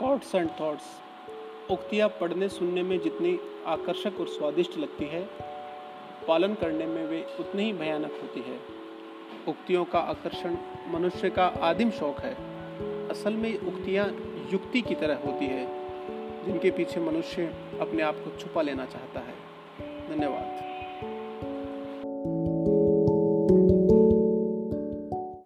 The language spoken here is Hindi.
कॉट्स एंड थॉट्स उक्तियाँ पढ़ने, सुनने में जितनी आकर्षक और स्वादिष्ट लगती है, पालन करने में वे उतनी ही भयानक होती है। उक्तियों का आकर्षण मनुष्य का आदिम शौक है। असल में उक्तियाँ युक्ति की तरह होती है, जिनके पीछे मनुष्य अपने आप को छुपा लेना चाहता है। धन्यवाद।